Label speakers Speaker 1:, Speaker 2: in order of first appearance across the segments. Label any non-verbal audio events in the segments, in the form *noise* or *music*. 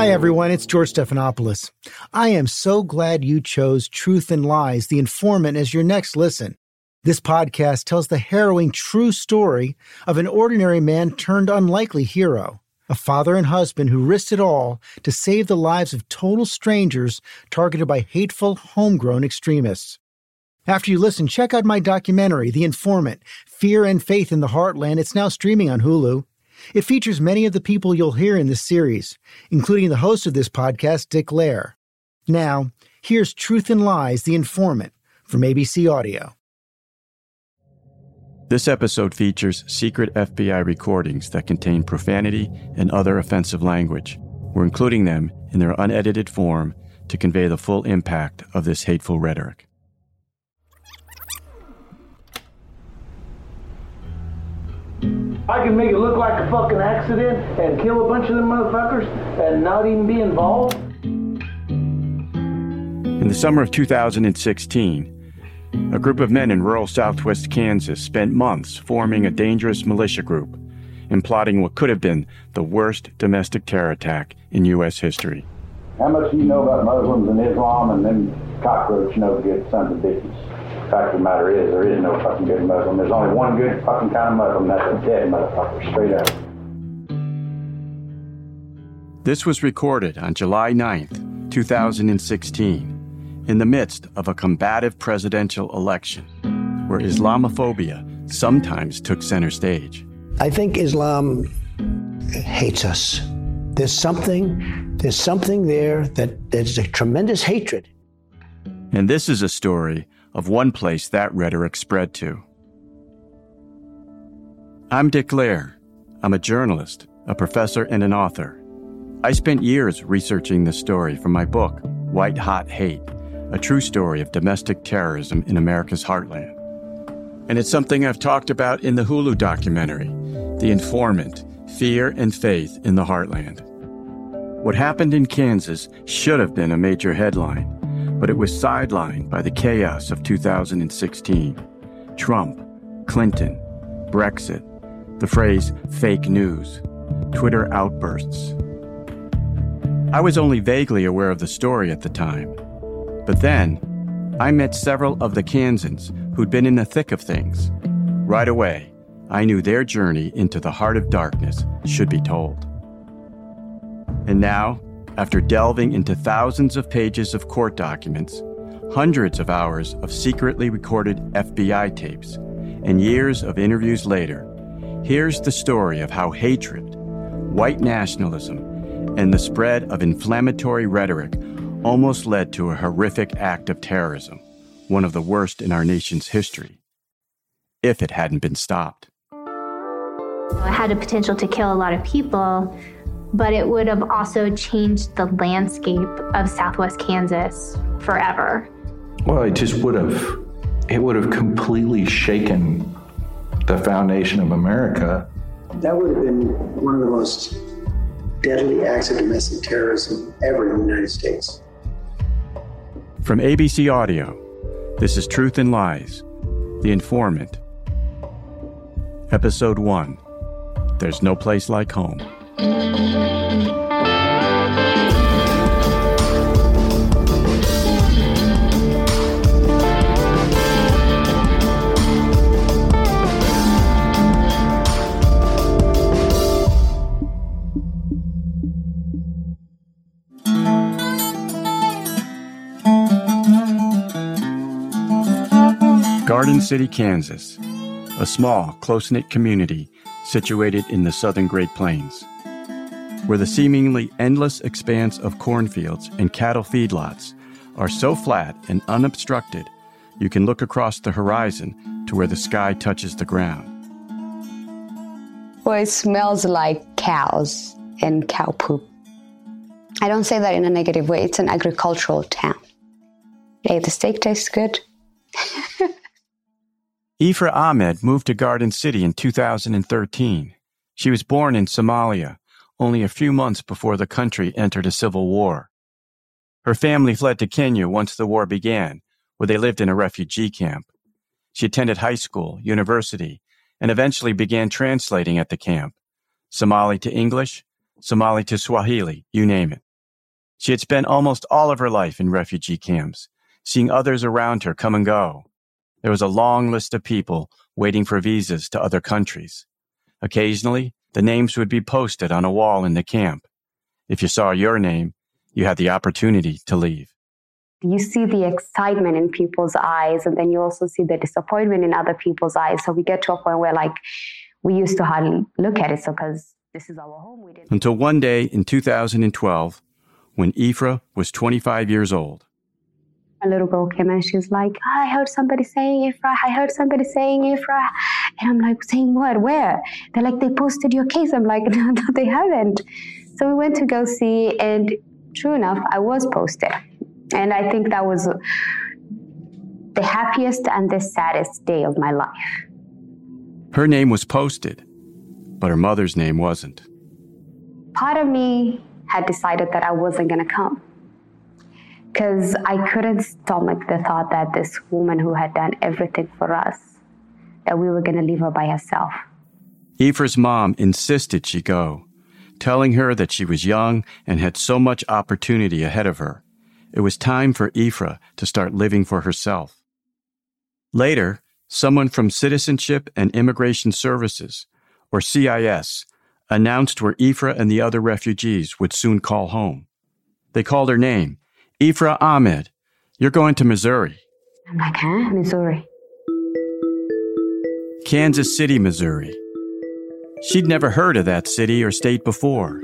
Speaker 1: Hi, everyone. It's George Stephanopoulos. I am so glad you chose Truth and Lies, The Informant, as your next listen. This podcast tells the harrowing true story of an ordinary man turned unlikely hero, a father and husband who risked it all to save the lives of total strangers targeted by hateful, homegrown extremists. After you listen, check out my documentary, The Informant Fear and Faith in the Heartland. It's now streaming on Hulu. It features many of the people you'll hear in this series, including the host of this podcast, Dick Lehr. Now, here's Truth and Lies The Informant from ABC Audio.
Speaker 2: This episode features secret FBI recordings that contain profanity and other offensive language. We're including them in their unedited form to convey the full impact of this hateful rhetoric.
Speaker 3: I can make it look like a fucking accident and kill a bunch of them motherfuckers and not even be involved.
Speaker 2: In the summer of 2016, a group of men in rural southwest Kansas spent months forming a dangerous militia group and plotting what could have been the worst domestic terror attack in U.S. history.
Speaker 3: How much do you know about Muslims and Islam and then cockroach no good sons of bitches? Fact of the matter is, there is no fucking good Muslim. There's only one good fucking kind of Muslim. That's a dead motherfucker, straight up.
Speaker 2: This was recorded on July 9th, 2016, in the midst of a combative presidential election where Islamophobia sometimes took center stage.
Speaker 4: I think Islam hates us. There's something, there's something there that there's a tremendous hatred.
Speaker 2: And this is a story of one place that rhetoric spread to. I'm Dick Lehr. I'm a journalist, a professor, and an author. I spent years researching this story for my book, White Hot Hate, a true story of domestic terrorism in America's heartland. And it's something I've talked about in the Hulu documentary, The Informant Fear and Faith in the Heartland. What happened in Kansas should have been a major headline but it was sidelined by the chaos of 2016 Trump, Clinton, Brexit, the phrase fake news, Twitter outbursts. I was only vaguely aware of the story at the time. But then, I met several of the Kansans who'd been in the thick of things. Right away, I knew their journey into the heart of darkness should be told. And now, after delving into thousands of pages of court documents, hundreds of hours of secretly recorded FBI tapes, and years of interviews later, here's the story of how hatred, white nationalism, and the spread of inflammatory rhetoric almost led to a horrific act of terrorism, one of the worst in our nation's history, if it hadn't been stopped.
Speaker 5: It had a potential to kill a lot of people, but it would have also changed the landscape of Southwest Kansas forever.
Speaker 6: Well, it just would have, it would have completely shaken the foundation of America.
Speaker 7: That would have been one of the most deadly acts of domestic terrorism ever in the United States.
Speaker 2: From ABC Audio, this is Truth and Lies The Informant. Episode 1 There's No Place Like Home. Garden City, Kansas, a small, close knit community situated in the southern Great Plains where the seemingly endless expanse of cornfields and cattle feedlots are so flat and unobstructed you can look across the horizon to where the sky touches the ground.
Speaker 8: Well, it smells like cows and cow poop. I don't say that in a negative way. It's an agricultural town. Hey, the steak tastes good. *laughs*
Speaker 2: Ifra Ahmed moved to Garden City in 2013. She was born in Somalia only a few months before the country entered a civil war. Her family fled to Kenya once the war began, where they lived in a refugee camp. She attended high school, university, and eventually began translating at the camp Somali to English, Somali to Swahili, you name it. She had spent almost all of her life in refugee camps, seeing others around her come and go. There was a long list of people waiting for visas to other countries. Occasionally, the names would be posted on a wall in the camp. If you saw your name, you had the opportunity to leave.
Speaker 8: You see the excitement in people's eyes, and then you also see the disappointment in other people's eyes. So we get to a point where, like, we used to hardly look at it. So, because this is our home, we didn't.
Speaker 2: Until one day in 2012, when Ifra was 25 years old.
Speaker 8: A little girl came and she's like, I heard somebody saying Ifra. I heard somebody saying Ifra. And I'm like, saying what? Where? They're like, they posted your case. I'm like, *laughs* no, no, they haven't. So we went to go see, and true enough, I was posted. And I think that was the happiest and the saddest day of my life.
Speaker 2: Her name was posted, but her mother's name wasn't.
Speaker 8: Part of me had decided that I wasn't going to come because I couldn't stomach the thought that this woman who had done everything for us, that we were going to leave her by herself.
Speaker 2: Ifra's mom insisted she go, telling her that she was young and had so much opportunity ahead of her. It was time for Ifra to start living for herself. Later, someone from Citizenship and Immigration Services, or CIS, announced where Ifra and the other refugees would soon call home. They called her name, Ifra Ahmed. You're going to Missouri.
Speaker 8: I'm like, huh? Missouri.
Speaker 2: Kansas City, Missouri. She'd never heard of that city or state before,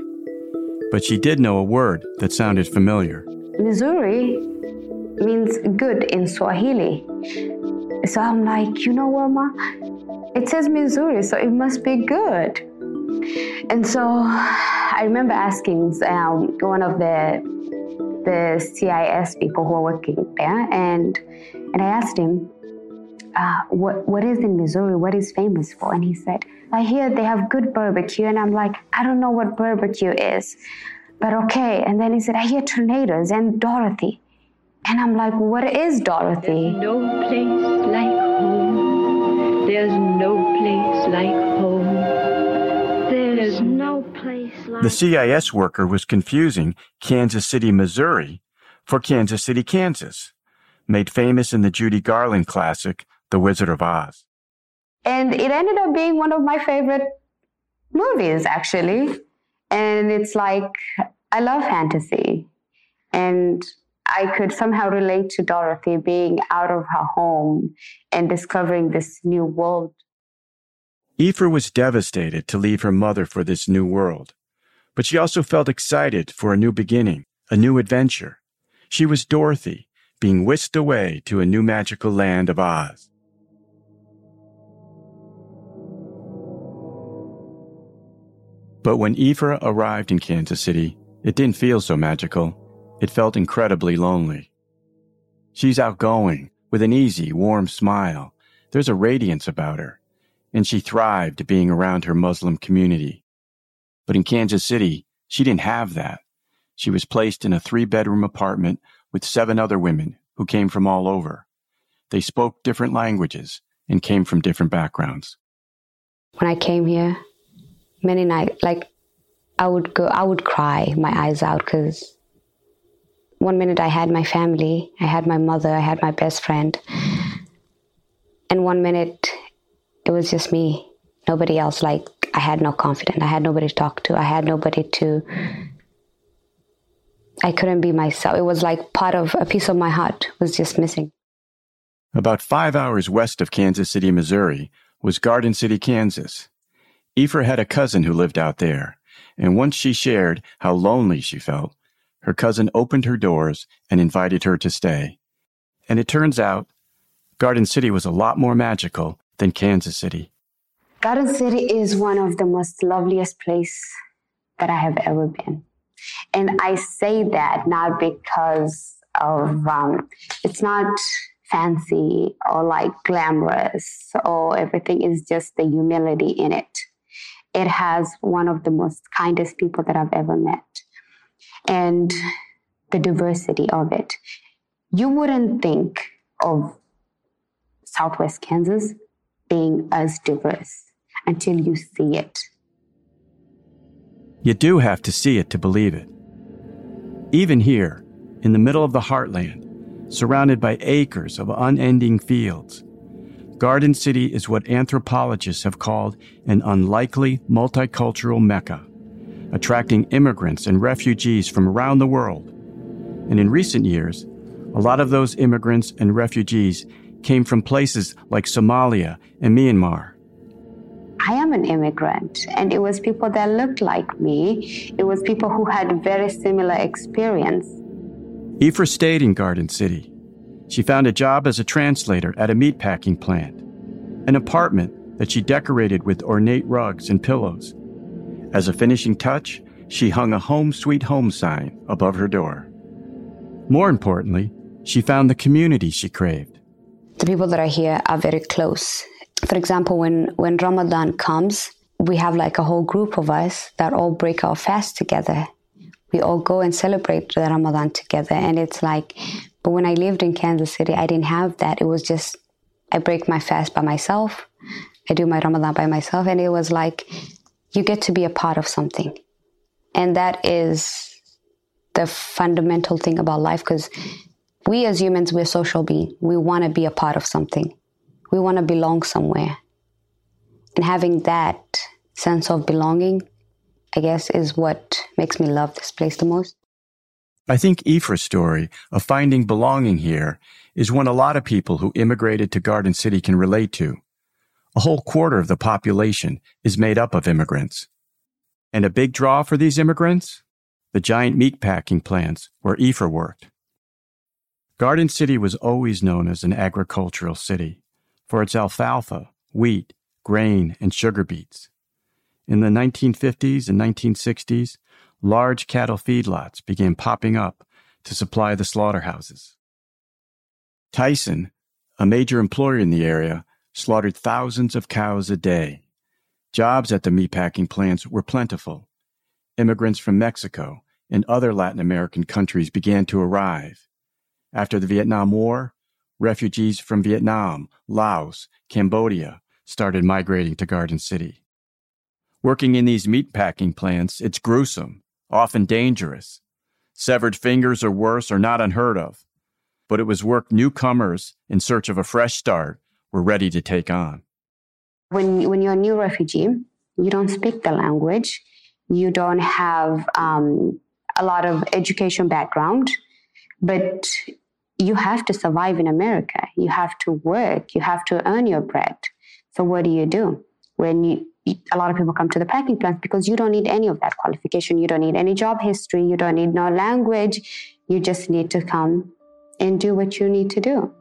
Speaker 2: but she did know a word that sounded familiar.
Speaker 8: Missouri means good in Swahili. So I'm like, you know what, Ma? It says Missouri, so it must be good. And so *sighs* I remember asking um, one of the the CIS people who are working there, and and I asked him, uh, what what is in Missouri? What is famous for? And he said, I hear they have good barbecue, and I'm like, I don't know what barbecue is, but okay. And then he said, I hear tornadoes and Dorothy, and I'm like, what is Dorothy?
Speaker 9: There's no place like home. There's no place like home. There's no
Speaker 2: The CIS worker was confusing Kansas City, Missouri for Kansas City, Kansas, made famous in the Judy Garland classic, The Wizard of Oz.
Speaker 8: And it ended up being one of my favorite movies, actually. And it's like, I love fantasy. And I could somehow relate to Dorothy being out of her home and discovering this new world.
Speaker 2: Ifra was devastated to leave her mother for this new world, but she also felt excited for a new beginning, a new adventure. She was Dorothy, being whisked away to a new magical land of Oz. But when Ifra arrived in Kansas City, it didn't feel so magical. It felt incredibly lonely. She's outgoing, with an easy, warm smile. There's a radiance about her, and she thrived being around her Muslim community. But in Kansas City, she didn't have that. She was placed in a three bedroom apartment with seven other women who came from all over. They spoke different languages and came from different backgrounds.
Speaker 8: When I came here, many nights, like I would go, I would cry my eyes out because one minute I had my family, I had my mother, I had my best friend, and one minute it was just me, nobody else. Like I had no confidence, I had nobody to talk to, I had nobody to. I couldn't be myself. It was like part of a piece of my heart was just missing.
Speaker 2: About five hours west of Kansas City, Missouri, was Garden City, Kansas. Ifra had a cousin who lived out there, and once she shared how lonely she felt, her cousin opened her doors and invited her to stay. And it turns out, Garden City was a lot more magical than Kansas City.
Speaker 8: Garden City is one of the most loveliest place that I have ever been. And I say that not because of, um, it's not fancy or like glamorous or everything is just the humility in it. It has one of the most kindest people that I've ever met and the diversity of it. You wouldn't think of Southwest Kansas being as diverse until you see it.
Speaker 2: You do have to see it to believe it. Even here, in the middle of the heartland, surrounded by acres of unending fields, Garden City is what anthropologists have called an unlikely multicultural mecca, attracting immigrants and refugees from around the world. And in recent years, a lot of those immigrants and refugees came from places like Somalia and Myanmar.
Speaker 8: I am an immigrant, and it was people that looked like me. It was people who had very similar experience.
Speaker 2: Ifra stayed in Garden City. She found a job as a translator at a meatpacking plant, an apartment that she decorated with ornate rugs and pillows. As a finishing touch, she hung a home sweet home sign above her door. More importantly, she found the community she craved.
Speaker 8: The people that are here are very close. For example, when, when Ramadan comes, we have like a whole group of us that all break our fast together. We all go and celebrate the Ramadan together. And it's like, but when I lived in Kansas City, I didn't have that. It was just, I break my fast by myself. I do my Ramadan by myself. And it was like, you get to be a part of something. And that is the fundamental thing about life because we as humans, we're social beings. We want to be a part of something. We want to belong somewhere. And having that sense of belonging, I guess, is what makes me love this place the most.
Speaker 2: I think Ifra's story of finding belonging here is one a lot of people who immigrated to Garden City can relate to. A whole quarter of the population is made up of immigrants. And a big draw for these immigrants? The giant meatpacking plants where Ifra worked. Garden City was always known as an agricultural city for its alfalfa, wheat, grain, and sugar beets. In the 1950s and 1960s, large cattle feedlots began popping up to supply the slaughterhouses. Tyson, a major employer in the area, slaughtered thousands of cows a day. Jobs at the meatpacking plants were plentiful. Immigrants from Mexico and other Latin American countries began to arrive. After the Vietnam War, refugees from Vietnam, Laos, Cambodia started migrating to Garden City. Working in these meatpacking plants, it's gruesome, often dangerous. Severed fingers or worse are not unheard of, but it was work newcomers in search of a fresh start were ready to take on.
Speaker 8: When, when you're a new refugee, you don't speak the language, you don't have um, a lot of education background, but you have to survive in America. You have to work. You have to earn your bread. So what do you do when you? A lot of people come to the packing plants because you don't need any of that qualification. You don't need any job history. You don't need no language. You just need to come and do what you need to do.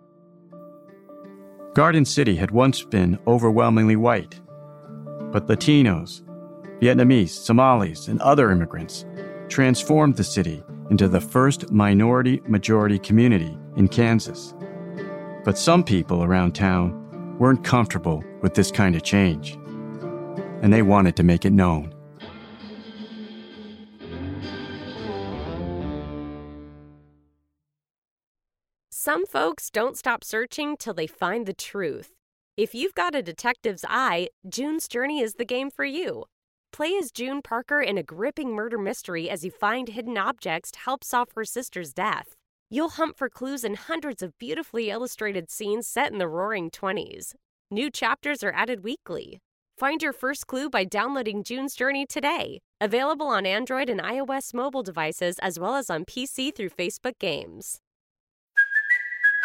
Speaker 2: Garden City had once been overwhelmingly white, but Latinos, Vietnamese, Somalis, and other immigrants transformed the city into the first minority majority community in Kansas. But some people around town weren't comfortable with this kind of change, and they wanted to make it known.
Speaker 10: Some folks don't stop searching till they find the truth. If you've got a detective's eye, June's Journey is the game for you. Play as June Parker in a gripping murder mystery as you find hidden objects to help solve her sister's death. You'll hunt for clues in hundreds of beautifully illustrated scenes set in the roaring 20s. New chapters are added weekly. Find your first clue by downloading June's Journey today. Available on Android and iOS mobile devices as well as on PC through Facebook Games.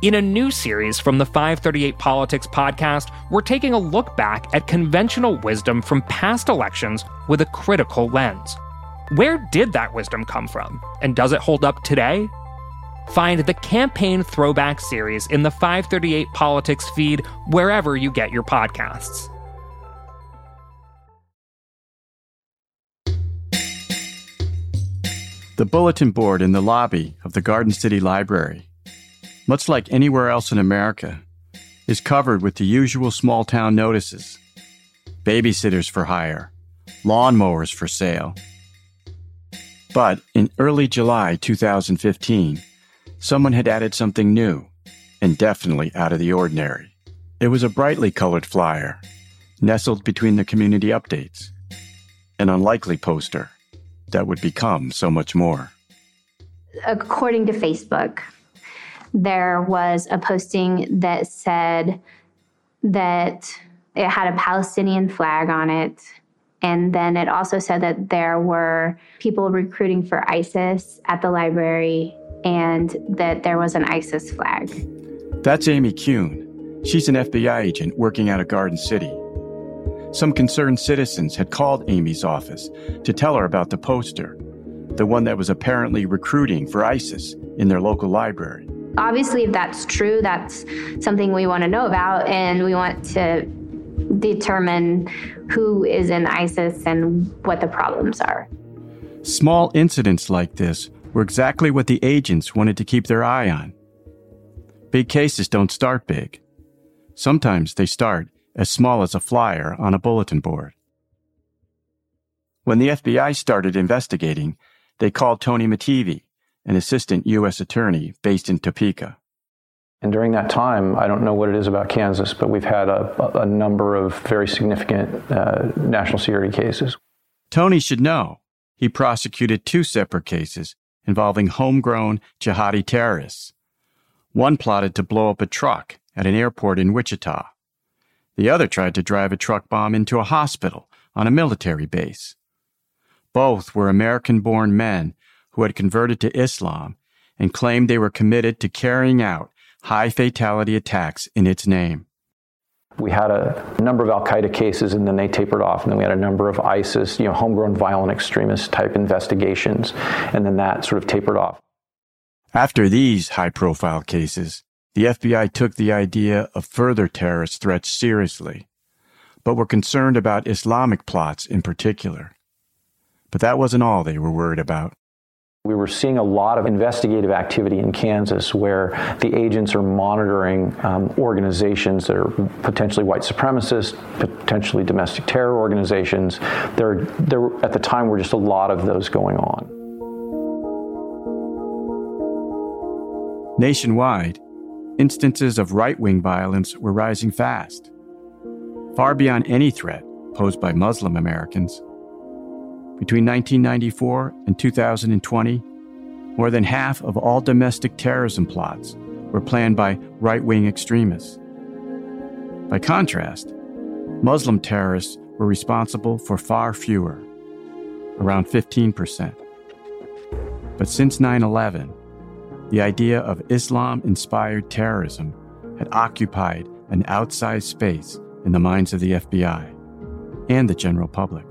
Speaker 11: In a new series from the 538 Politics podcast, we're taking a look back at conventional wisdom from past elections with a critical lens. Where did that wisdom come from? And does it hold up today? Find the Campaign Throwback series in the 538 Politics feed wherever you get your podcasts.
Speaker 2: The bulletin board in the lobby of the Garden City Library, much like anywhere else in America, is covered with the usual small town notices babysitters for hire, lawnmowers for sale. But in early July 2015, someone had added something new and definitely out of the ordinary. It was a brightly colored flyer, nestled between the community updates, an unlikely poster that would become so much more.
Speaker 5: According to Facebook, there was a posting that said that it had a Palestinian flag on it. And then it also said that there were people recruiting for ISIS at the library and that there was an ISIS flag.
Speaker 2: That's Amy Kuhn. She's an FBI agent working out of Garden City. Some concerned citizens had called Amy's office to tell her about the poster, the one that was apparently recruiting for ISIS in their local library.
Speaker 5: Obviously, if that's true, that's something we want to know about, and we want to determine who is in ISIS and what the problems are.
Speaker 2: Small incidents like this were exactly what the agents wanted to keep their eye on. Big cases don't start big. Sometimes they start as small as a flyer on a bulletin board. When the FBI started investigating, they called Tony Mattivi, an assistant U.S. attorney based in Topeka.
Speaker 6: And during that time, I don't know what it is about Kansas, but we've had a, a number of very significant uh, national security cases.
Speaker 2: Tony should know. He prosecuted two separate cases involving homegrown jihadi terrorists. One plotted to blow up a truck at an airport in Wichita. The other tried to drive a truck bomb into a hospital on a military base. Both were American born men who had converted to Islam and claimed they were committed to carrying out high fatality attacks in its name.
Speaker 6: We had a number of Al Qaeda cases and then they tapered off. And then we had a number of ISIS, you know, homegrown violent extremist type investigations. And then that sort of tapered off.
Speaker 2: After these high profile cases, the FBI took the idea of further terrorist threats seriously, but were concerned about Islamic plots in particular. But that wasn't all they were worried about.
Speaker 6: We were seeing a lot of investigative activity in Kansas where the agents are monitoring um, organizations that are potentially white supremacist, potentially domestic terror organizations. There, there, at the time, were just a lot of those going on.
Speaker 2: Nationwide, instances of right wing violence were rising fast, far beyond any threat posed by Muslim Americans. Between 1994 and 2020, more than half of all domestic terrorism plots were planned by right wing extremists. By contrast, Muslim terrorists were responsible for far fewer, around 15%. But since 9 11, the idea of Islam inspired terrorism had occupied an outsized space in the minds of the FBI and the general public.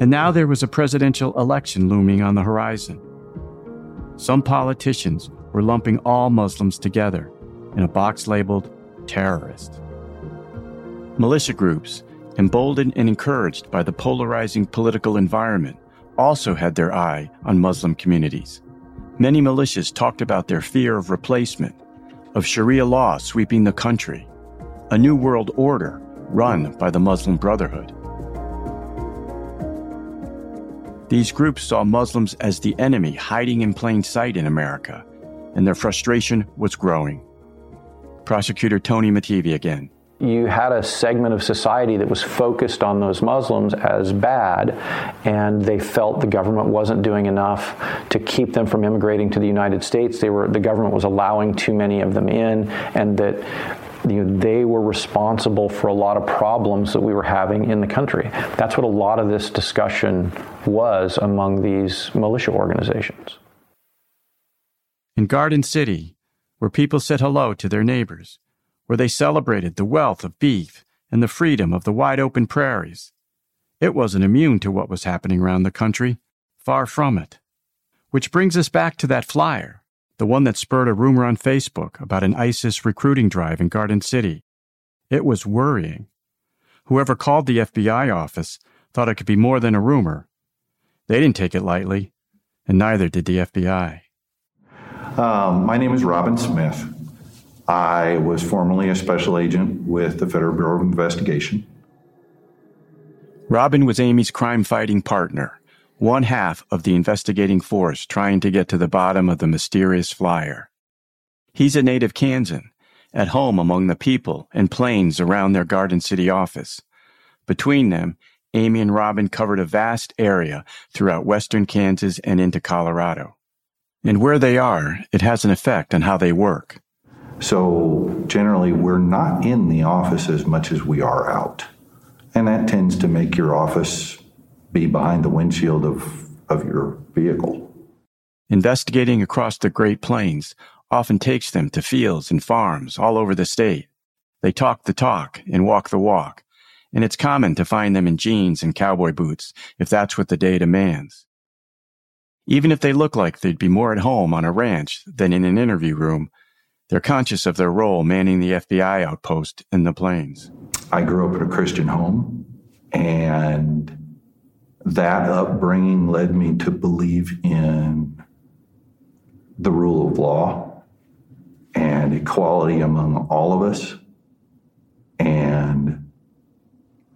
Speaker 2: And now there was a presidential election looming on the horizon. Some politicians were lumping all Muslims together in a box labeled terrorist. Militia groups, emboldened and encouraged by the polarizing political environment, also had their eye on Muslim communities. Many militias talked about their fear of replacement, of Sharia law sweeping the country, a new world order run by the Muslim Brotherhood. These groups saw Muslims as the enemy hiding in plain sight in America, and their frustration was growing. Prosecutor Tony Mattivi again
Speaker 6: you had a segment of society that was focused on those Muslims as bad, and they felt the government wasn't doing enough to keep them from immigrating to the United States. They were the government was allowing too many of them in, and that you know, they were responsible for a lot of problems that we were having in the country. That's what a lot of this discussion was among these militia organizations.
Speaker 2: In Garden City, where people said hello to their neighbors, where they celebrated the wealth of beef and the freedom of the wide open prairies. It wasn't immune to what was happening around the country, far from it. Which brings us back to that flyer, the one that spurred a rumor on Facebook about an ISIS recruiting drive in Garden City. It was worrying. Whoever called the FBI office thought it could be more than a rumor. They didn't take it lightly, and neither did the FBI.
Speaker 12: Um, my name is Robin Smith. I was formerly a special agent with the Federal Bureau of Investigation.
Speaker 2: Robin was Amy's crime fighting partner, one half of the investigating force trying to get to the bottom of the mysterious flyer. He's a native Kansan, at home among the people and plains around their Garden City office. Between them, Amy and Robin covered a vast area throughout western Kansas and into Colorado. And where they are, it has an effect on how they work.
Speaker 12: So generally, we're not in the office as much as we are out. And that tends to make your office be behind the windshield of, of your vehicle.
Speaker 2: Investigating across the Great Plains often takes them to fields and farms all over the state. They talk the talk and walk the walk, and it's common to find them in jeans and cowboy boots if that's what the day demands. Even if they look like they'd be more at home on a ranch than in an interview room, they're conscious of their role manning the FBI outpost in the plains.
Speaker 12: I grew up in a Christian home, and that upbringing led me to believe in the rule of law and equality among all of us and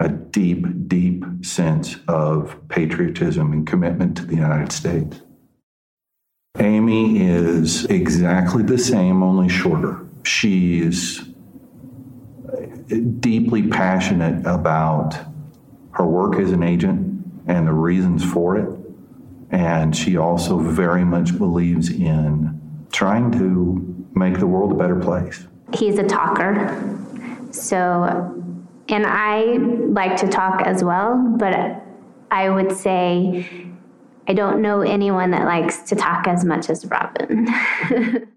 Speaker 12: a deep, deep sense of patriotism and commitment to the United States. Amy is exactly the same, only shorter. She's deeply passionate about her work as an agent and the reasons for it. And she also very much believes in trying to make the world a better place.
Speaker 5: He's a talker. So, and I like to talk as well, but I would say I don't know anyone that likes to talk as much as Robin. *laughs*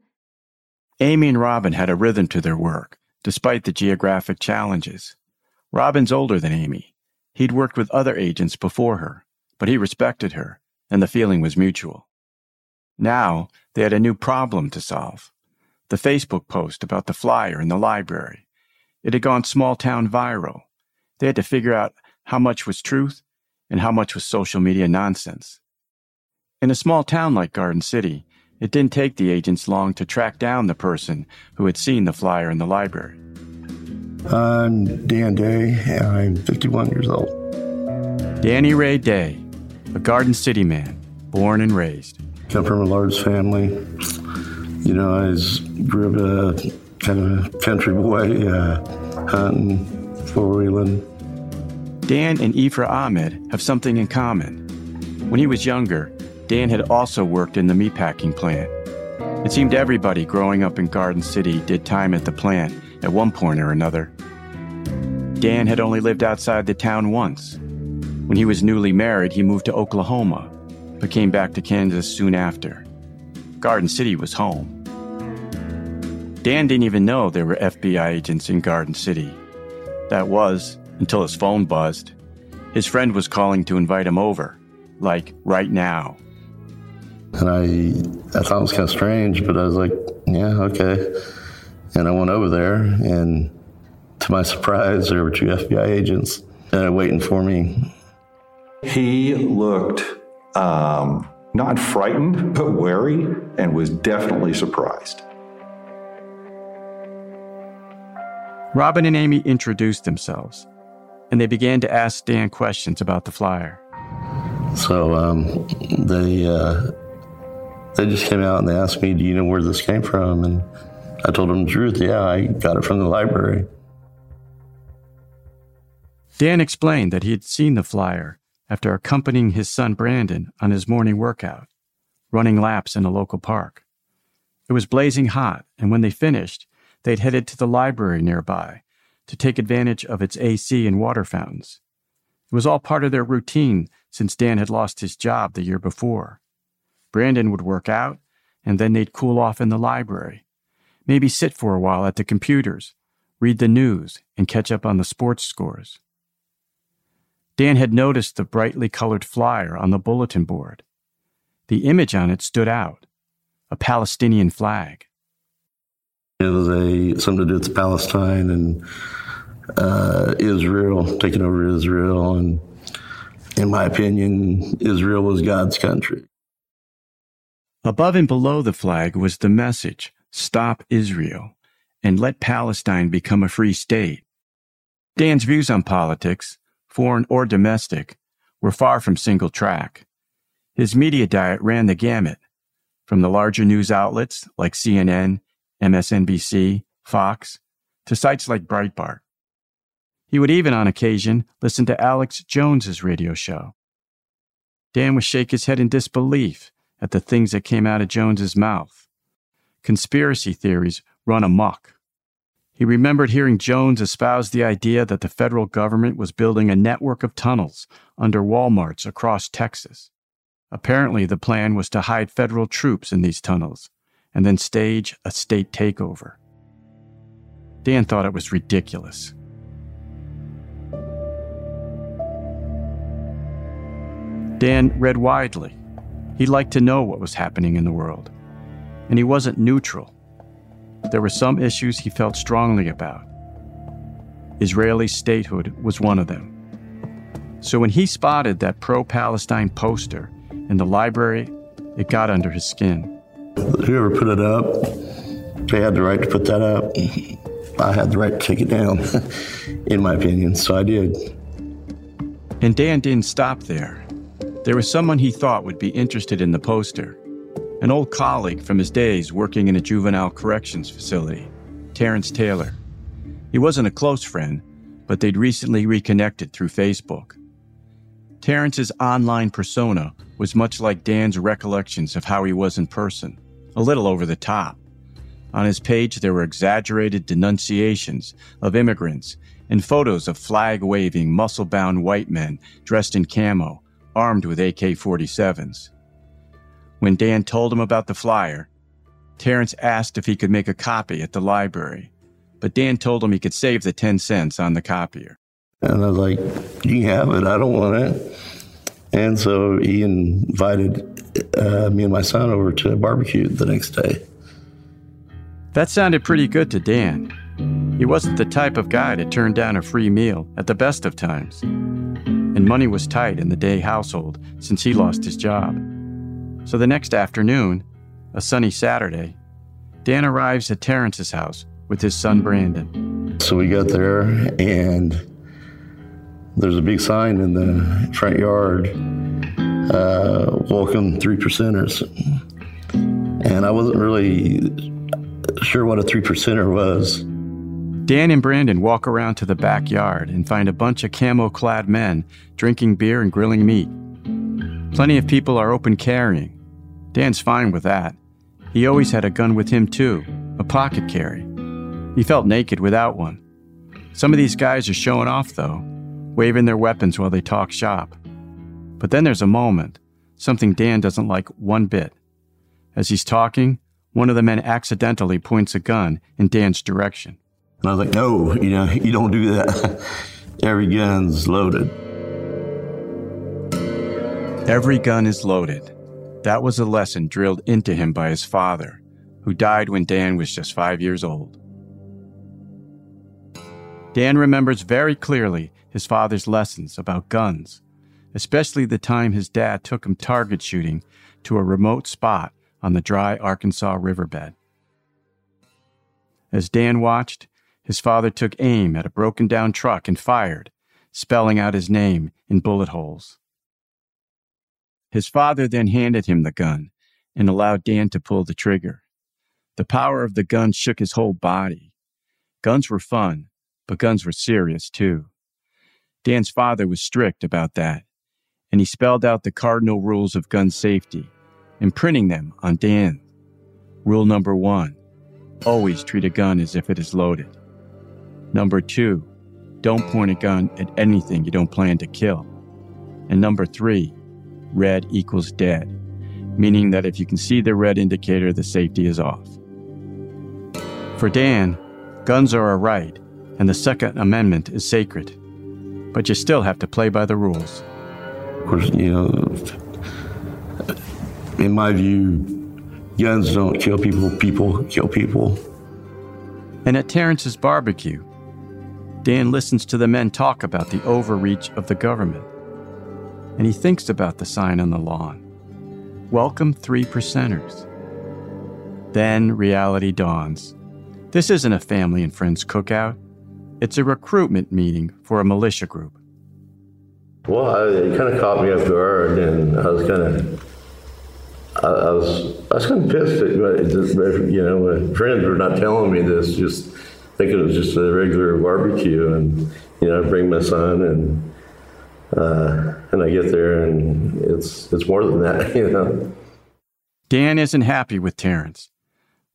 Speaker 2: Amy and Robin had a rhythm to their work, despite the geographic challenges. Robin's older than Amy. He'd worked with other agents before her, but he respected her, and the feeling was mutual. Now, they had a new problem to solve. The Facebook post about the flyer in the library. It had gone small town viral. They had to figure out how much was truth and how much was social media nonsense. In a small town like Garden City, it didn't take the agents long to track down the person who had seen the flyer in the library.
Speaker 13: I'm Dan Day, and I'm 51 years old.
Speaker 2: Danny Ray Day, a Garden City man, born and raised.
Speaker 13: Come from a large family. You know, I was, grew up a kind of country boy, uh, hunting, four wheeling.
Speaker 2: Dan and Ifra Ahmed have something in common. When he was younger, Dan had also worked in the meatpacking plant. It seemed everybody growing up in Garden City did time at the plant at one point or another. Dan had only lived outside the town once. When he was newly married, he moved to Oklahoma, but came back to Kansas soon after. Garden City was home. Dan didn't even know there were FBI agents in Garden City. That was until his phone buzzed. His friend was calling to invite him over, like right now.
Speaker 13: And I, I thought it was kind of strange, but I was like, yeah, okay. And I went over there, and to my surprise, there were two FBI agents uh, waiting for me.
Speaker 12: He looked um, not frightened, but wary, and was definitely surprised.
Speaker 2: Robin and Amy introduced themselves, and they began to ask Dan questions about the flyer.
Speaker 13: So um, they uh, they just came out and they asked me, "Do you know where this came from?" And I told them the truth. Yeah, I got it from the library.
Speaker 2: Dan explained that he had seen the flyer after accompanying his son Brandon on his morning workout, running laps in a local park. It was blazing hot, and when they finished, they'd headed to the library nearby to take advantage of its AC and water fountains. It was all part of their routine since Dan had lost his job the year before. Brandon would work out, and then they'd cool off in the library. Maybe sit for a while at the computers, read the news, and catch up on the sports scores. Dan had noticed the brightly colored flyer on the bulletin board. The image on it stood out a Palestinian flag.
Speaker 13: It was a something to do with Palestine and uh, Israel, taking over Israel. And in my opinion, Israel was God's country.
Speaker 2: Above and below the flag was the message Stop Israel and let Palestine become a free state. Dan's views on politics, foreign or domestic, were far from single track. His media diet ran the gamut, from the larger news outlets like CNN, MSNBC, Fox, to sites like Breitbart. He would even, on occasion, listen to Alex Jones's radio show. Dan would shake his head in disbelief at the things that came out of Jones's mouth. Conspiracy theories run amok. He remembered hearing Jones espouse the idea that the federal government was building a network of tunnels under Walmarts across Texas. Apparently, the plan was to hide federal troops in these tunnels and then stage a state takeover. Dan thought it was ridiculous. Dan read widely. He liked to know what was happening in the world. And he wasn't neutral. There were some issues he felt strongly about. Israeli statehood was one of them. So when he spotted that pro Palestine poster in the library, it got under his skin.
Speaker 13: Whoever put it up, they had the right to put that up. I had the right to take it down, *laughs* in my opinion, so I did.
Speaker 2: And Dan didn't stop there. There was someone he thought would be interested in the poster an old colleague from his days working in a juvenile corrections facility, Terrence Taylor. He wasn't a close friend, but they'd recently reconnected through Facebook. Terrence's online persona was much like Dan's recollections of how he was in person, a little over the top. On his page, there were exaggerated denunciations of immigrants and photos of flag waving, muscle bound white men dressed in camo armed with AK 47s. When Dan told him about the flyer, Terrence asked if he could make a copy at the library, but Dan told him he could save the 10 cents on the copier.
Speaker 13: And I was like, You have it, I don't want it. And so he invited uh, me and my son over to a barbecue the next day.
Speaker 2: That sounded pretty good to Dan. He wasn't the type of guy to turn down a free meal at the best of times and money was tight in the Day household since he lost his job. So the next afternoon, a sunny Saturday, Dan arrives at Terrence's house with his son Brandon.
Speaker 13: So we got there, and there's a big sign in the front yard uh, Welcome Three Percenters. And I wasn't really sure what a three percenter was.
Speaker 2: Dan and Brandon walk around to the backyard and find a bunch of camo clad men drinking beer and grilling meat. Plenty of people are open carrying. Dan's fine with that. He always had a gun with him, too, a pocket carry. He felt naked without one. Some of these guys are showing off, though, waving their weapons while they talk shop. But then there's a moment, something Dan doesn't like one bit. As he's talking, one of the men accidentally points a gun in Dan's direction.
Speaker 13: And I was like, no, you know, you don't do that. *laughs* Every gun's loaded.
Speaker 2: Every gun is loaded. That was a lesson drilled into him by his father, who died when Dan was just five years old. Dan remembers very clearly his father's lessons about guns, especially the time his dad took him target shooting to a remote spot on the dry Arkansas riverbed. As Dan watched, his father took aim at a broken down truck and fired, spelling out his name in bullet holes. His father then handed him the gun and allowed Dan to pull the trigger. The power of the gun shook his whole body. Guns were fun, but guns were serious too. Dan's father was strict about that, and he spelled out the cardinal rules of gun safety, imprinting them on Dan. Rule number one always treat a gun as if it is loaded. Number two, don't point a gun at anything you don't plan to kill. And number three, red equals dead, meaning that if you can see the red indicator, the safety is off. For Dan, guns are a right, and the Second Amendment is sacred. But you still have to play by the rules.
Speaker 13: Of course, you know, in my view, guns don't kill people, people kill people.
Speaker 2: And at Terrence's barbecue, Dan listens to the men talk about the overreach of the government. And he thinks about the sign on the lawn Welcome, three percenters. Then reality dawns. This isn't a family and friends cookout, it's a recruitment meeting for a militia group.
Speaker 13: Well, it kind of caught me off guard, and I was kind of, I, was, I was kind of pissed at, you know, my friends were not telling me this, just thinking it was just a regular barbecue, and you know, I bring my son, and uh, and I get there, and it's it's more than that, *laughs* you know.
Speaker 2: Dan isn't happy with Terrence,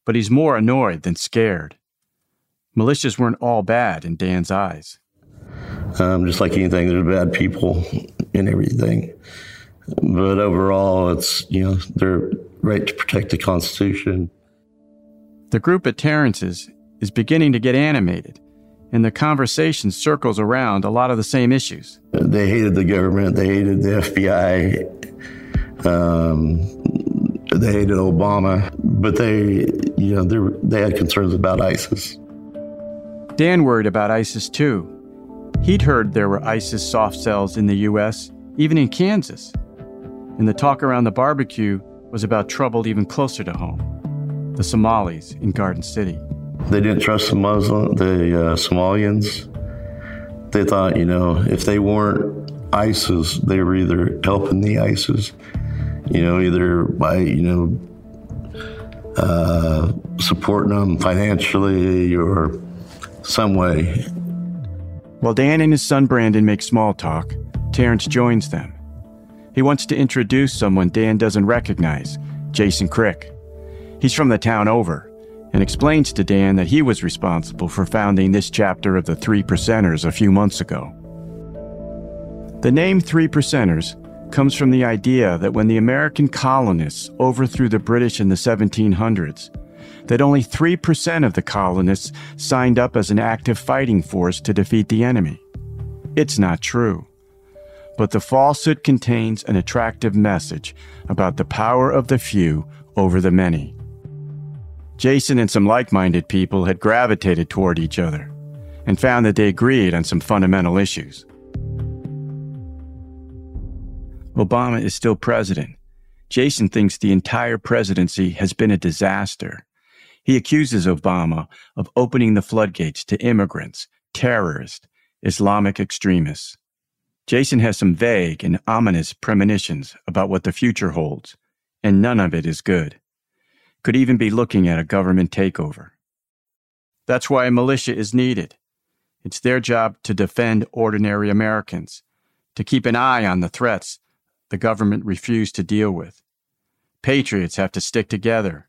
Speaker 2: but he's more annoyed than scared. Militias weren't all bad in Dan's eyes.
Speaker 13: Um, just like anything, there's bad people in everything. But overall, it's, you know, their right to protect the Constitution.
Speaker 2: The group at Terrence's is beginning to get animated, and the conversation circles around a lot of the same issues.
Speaker 13: They hated the government, they hated the FBI, um, they hated Obama, but they, you know, they, they had concerns about ISIS.
Speaker 2: Dan worried about ISIS too. He'd heard there were ISIS soft cells in the U.S., even in Kansas. And the talk around the barbecue was about trouble even closer to home the Somalis in Garden City.
Speaker 13: They didn't trust the Muslim, the uh, Somalians. They thought, you know, if they weren't ISIS, they were either helping the ISIS, you know, either by, you know, uh, supporting them financially or some way.
Speaker 2: While Dan and his son Brandon make small talk, Terrence joins them. He wants to introduce someone Dan doesn't recognize, Jason Crick. He's from the town over and explains to Dan that he was responsible for founding this chapter of the Three Percenters a few months ago. The name Three Percenters comes from the idea that when the American colonists overthrew the British in the 1700s, that only 3% of the colonists signed up as an active fighting force to defeat the enemy. It's not true. But the falsehood contains an attractive message about the power of the few over the many. Jason and some like minded people had gravitated toward each other and found that they agreed on some fundamental issues. Obama is still president. Jason thinks the entire presidency has been a disaster. He accuses Obama of opening the floodgates to immigrants, terrorists, Islamic extremists. Jason has some vague and ominous premonitions about what the future holds, and none of it is good. Could even be looking at a government takeover. That's why a militia is needed. It's their job to defend ordinary Americans, to keep an eye on the threats the government refused to deal with. Patriots have to stick together.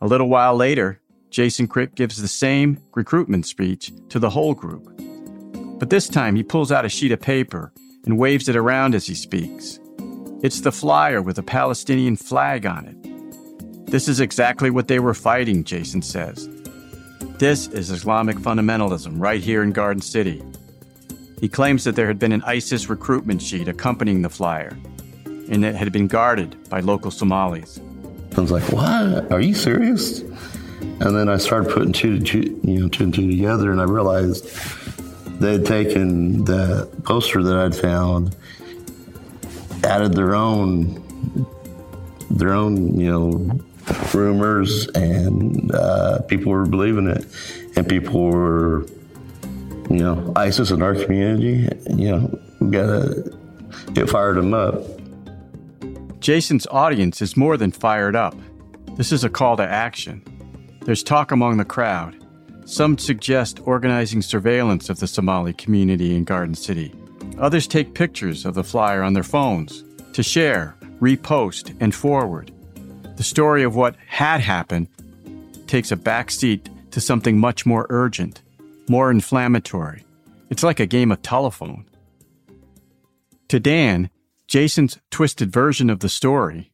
Speaker 2: A little while later, Jason Crick gives the same recruitment speech to the whole group. But this time he pulls out a sheet of paper and waves it around as he speaks. It's the flyer with a Palestinian flag on it. This is exactly what they were fighting, Jason says. This is Islamic fundamentalism right here in Garden City. He claims that there had been an ISIS recruitment sheet accompanying the flyer, and it had been guarded by local Somalis.
Speaker 13: I was like, "What? Are you serious?" And then I started putting two, two, you know, two and two together, and I realized they had taken the poster that I'd found, added their own, their own, you know, rumors, and uh, people were believing it, and people were you know, ISIS in our community, you know, we gotta get fired them up.
Speaker 2: Jason's audience is more than fired up. This is a call to action. There's talk among the crowd. Some suggest organizing surveillance of the Somali community in Garden City. Others take pictures of the flyer on their phones to share, repost, and forward. The story of what had happened takes a backseat to something much more urgent more inflammatory. It's like a game of telephone. To Dan, Jason's twisted version of the story,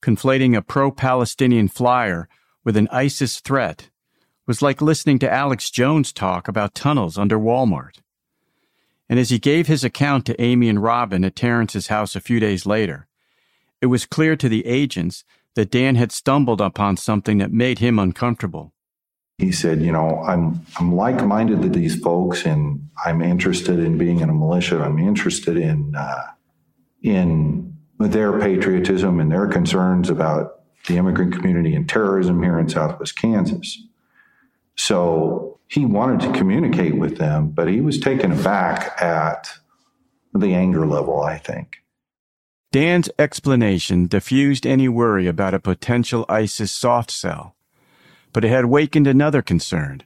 Speaker 2: conflating a pro Palestinian flyer with an ISIS threat, was like listening to Alex Jones talk about tunnels under Walmart. And as he gave his account to Amy and Robin at Terrence's house a few days later, it was clear to the agents that Dan had stumbled upon something that made him uncomfortable.
Speaker 12: He said, "You know, I'm I'm like-minded to these folks, and I'm interested in being in a militia. I'm interested in uh, in their patriotism and their concerns about the immigrant community and terrorism here in Southwest Kansas." So he wanted to communicate with them, but he was taken aback at the anger level. I think.
Speaker 2: Dan's explanation diffused any worry about a potential ISIS soft cell, but it had wakened another concern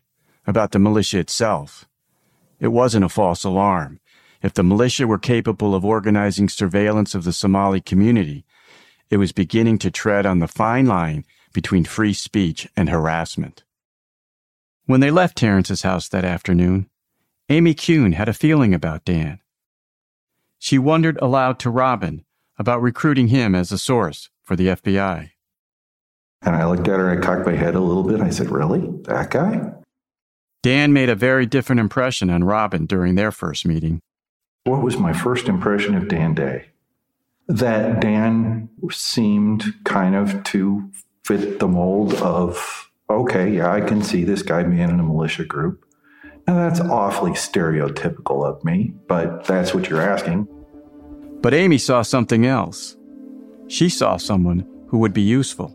Speaker 2: about the militia itself. It wasn't a false alarm. If the militia were capable of organizing surveillance of the Somali community, it was beginning to tread on the fine line between free speech and harassment. When they left Terrence's house that afternoon, Amy Kuhn had a feeling about Dan. She wondered aloud to Robin about recruiting him as a source for the FBI.
Speaker 12: And I looked at her, and I cocked my head a little bit. I said, Really? That guy?
Speaker 2: Dan made a very different impression on Robin during their first meeting.
Speaker 12: What was my first impression of Dan Day? That Dan seemed kind of to fit the mold of, okay, yeah, I can see this guy being in a militia group. Now, that's awfully stereotypical of me, but that's what you're asking.
Speaker 2: But Amy saw something else. She saw someone who would be useful.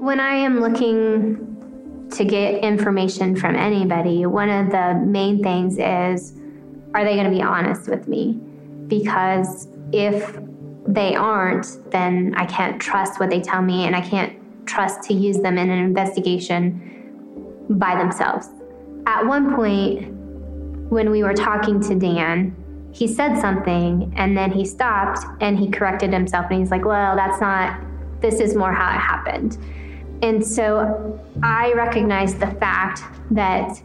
Speaker 5: When I am looking to get information from anybody, one of the main things is are they going to be honest with me? Because if they aren't, then I can't trust what they tell me and I can't trust to use them in an investigation by themselves. At one point, when we were talking to Dan, he said something and then he stopped and he corrected himself and he's like, well, that's not, this is more how it happened. And so I recognized the fact that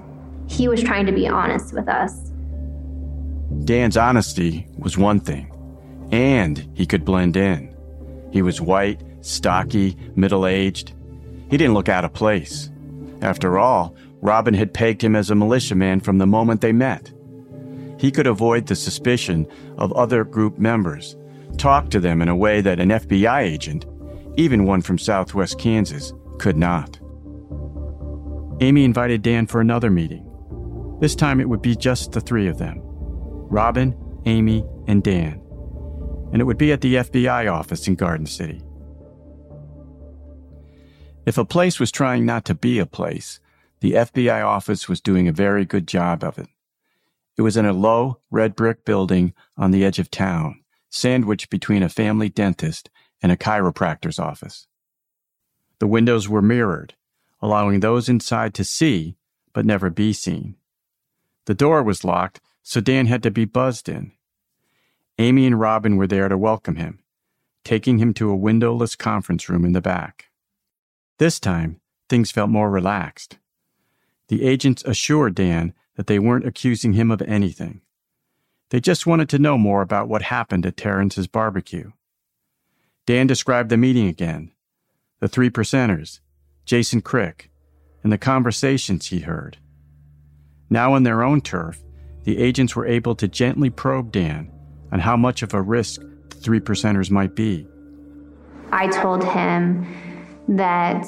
Speaker 5: he was trying to be honest with us.
Speaker 2: Dan's honesty was one thing, and he could blend in. He was white, stocky, middle aged. He didn't look out of place. After all, Robin had pegged him as a militiaman from the moment they met. He could avoid the suspicion of other group members, talk to them in a way that an FBI agent, even one from southwest Kansas, could not. Amy invited Dan for another meeting. This time it would be just the three of them Robin, Amy, and Dan. And it would be at the FBI office in Garden City. If a place was trying not to be a place, the FBI office was doing a very good job of it. It was in a low, red brick building on the edge of town, sandwiched between a family dentist and a chiropractor's office. The windows were mirrored, allowing those inside to see, but never be seen. The door was locked, so Dan had to be buzzed in. Amy and Robin were there to welcome him, taking him to a windowless conference room in the back. This time, things felt more relaxed. The agents assured Dan that they weren't accusing him of anything. They just wanted to know more about what happened at Terrence's barbecue. Dan described the meeting again the three percenters, Jason Crick, and the conversations he heard. Now on their own turf, the agents were able to gently probe Dan on how much of a risk the three percenters might be.
Speaker 5: I told him that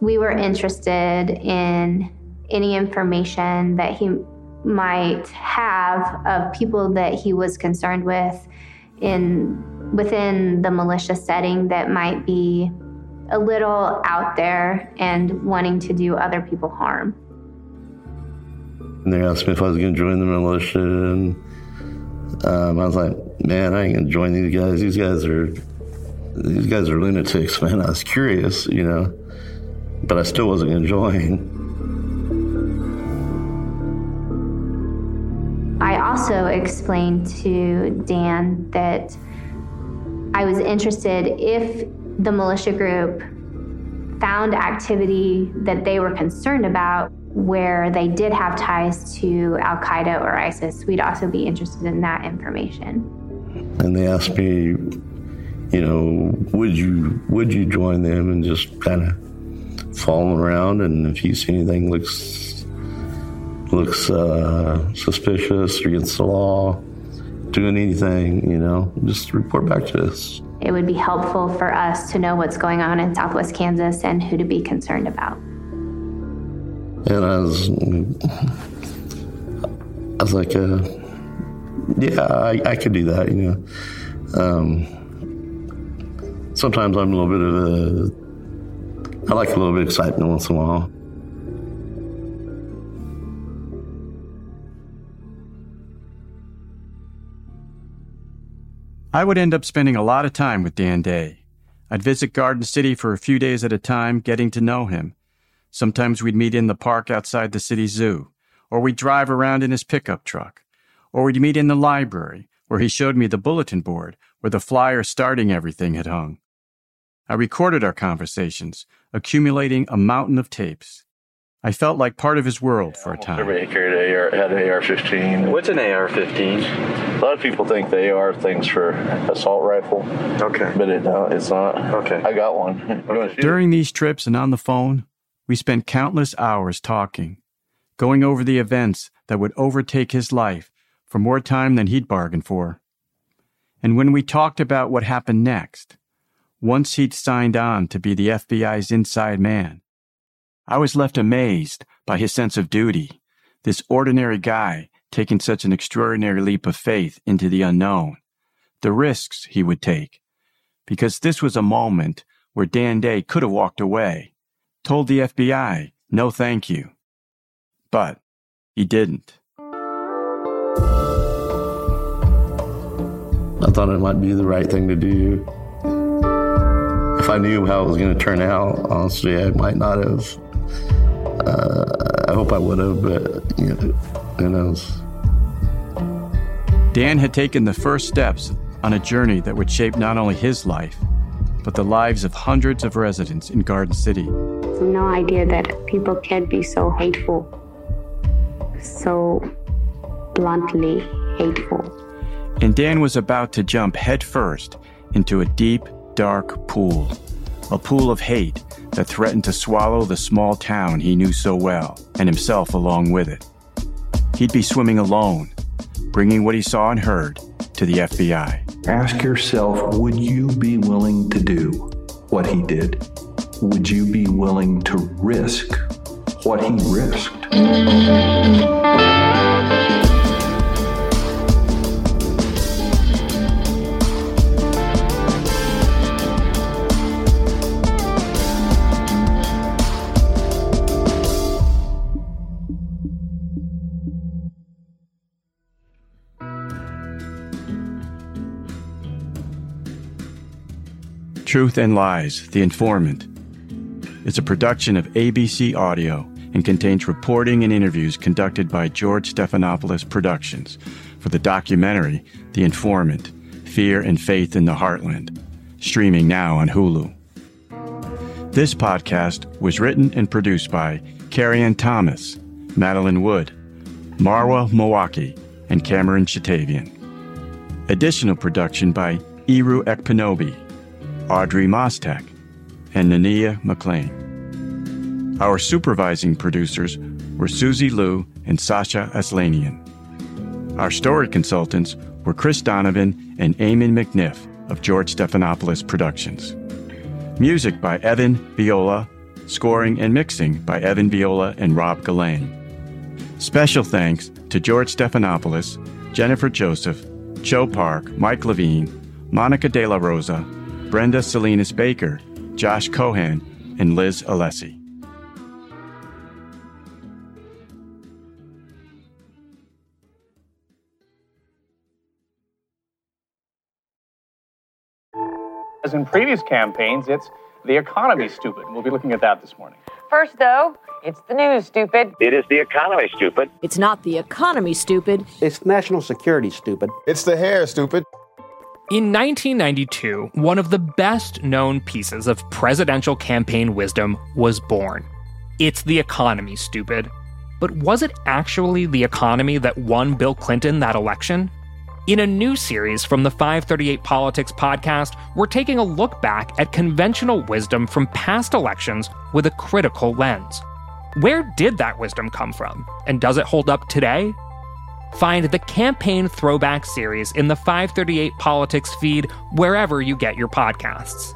Speaker 5: we were interested in any information that he might have of people that he was concerned with in within the militia setting that might be a little out there and wanting to do other people harm.
Speaker 13: And they asked me if I was going to join the militia, and um, I was like, "Man, I ain't going to join these guys. These guys are these guys are lunatics, man." I was curious, you know, but I still wasn't going to join.
Speaker 5: Also explained to Dan that I was interested if the militia group found activity that they were concerned about where they did have ties to Al Qaeda or ISIS, we'd also be interested in that information.
Speaker 13: And they asked me, you know, would you would you join them and just kind of following around, and if you see anything looks looks uh, suspicious or against the law, doing anything, you know, just report back to us.
Speaker 5: It would be helpful for us to know what's going on in Southwest Kansas and who to be concerned about.
Speaker 13: And I was, I was like, uh, yeah, I, I, could do that, you know. Um, sometimes I'm a little bit of a, I like a little bit of excitement once in a while.
Speaker 2: I would end up spending a lot of time with Dan Day. I'd visit Garden City for a few days at a time, getting to know him. Sometimes we'd meet in the park outside the city zoo, or we'd drive around in his pickup truck, or we'd meet in the library, where he showed me the bulletin board where the flyer starting everything had hung. I recorded our conversations, accumulating a mountain of tapes. I felt like part of his world for a time.
Speaker 14: Everybody carried AR, had an AR-15.
Speaker 2: What's an AR-15?
Speaker 14: A lot of people think the AR thing's for assault rifle.
Speaker 2: Okay,
Speaker 14: but it no, it's not.
Speaker 2: Okay,
Speaker 14: I got one. *laughs*
Speaker 2: During these trips and on the phone, we spent countless hours talking, going over the events that would overtake his life for more time than he'd bargained for. And when we talked about what happened next, once he'd signed on to be the FBI's inside man, I was left amazed by his sense of duty, this ordinary guy taking such an extraordinary leap of faith into the unknown, the risks he would take, because this was a moment where Dan Day could have walked away, told the FBI, no thank you. But he didn't.
Speaker 13: I thought it might be the right thing to do. If I knew how it was going to turn out, honestly, I might not have uh, I hope I would have, but you know, who knows?
Speaker 2: Dan had taken the first steps on a journey that would shape not only his life, but the lives of hundreds of residents in Garden City.
Speaker 8: No idea that people can be so hateful, so bluntly hateful.
Speaker 2: And Dan was about to jump headfirst into a deep, dark pool, a pool of hate that threatened to swallow the small town he knew so well, and himself along with it. He'd be swimming alone, bringing what he saw and heard to the FBI.
Speaker 12: Ask yourself would you be willing to do what he did? Would you be willing to risk what he risked?
Speaker 2: Truth and Lies The Informant. It's a production of ABC Audio and contains reporting and interviews conducted by George Stephanopoulos Productions for the documentary The Informant Fear and Faith in the Heartland, streaming now on Hulu. This podcast was written and produced by Carrie Ann Thomas, Madeline Wood, Marwa Mawaki, and Cameron Chatavian. Additional production by Iru Ekpenobi Audrey Mostek, and Nania McLean. Our supervising producers were Susie Liu and Sasha Aslanian. Our story consultants were Chris Donovan and Eamon McNiff of George Stephanopoulos Productions. Music by Evan Viola, scoring and mixing by Evan Viola and Rob Galane. Special thanks to George Stephanopoulos, Jennifer Joseph, Joe Park, Mike Levine, Monica De La Rosa, Brenda Salinas Baker, Josh Cohan, and Liz Alessi.
Speaker 15: As in previous campaigns, it's the economy stupid. We'll be looking at that this morning.
Speaker 16: First, though, it's the news, stupid.
Speaker 17: It is the economy, stupid.
Speaker 18: It's not the economy, stupid.
Speaker 4: It's national security, stupid.
Speaker 19: It's the hair, stupid.
Speaker 11: In 1992, one of the best known pieces of presidential campaign wisdom was born. It's the economy, stupid. But was it actually the economy that won Bill Clinton that election? In a new series from the 538 Politics podcast, we're taking a look back at conventional wisdom from past elections with a critical lens. Where did that wisdom come from? And does it hold up today? Find the Campaign Throwback series in the 538 Politics feed wherever you get your podcasts.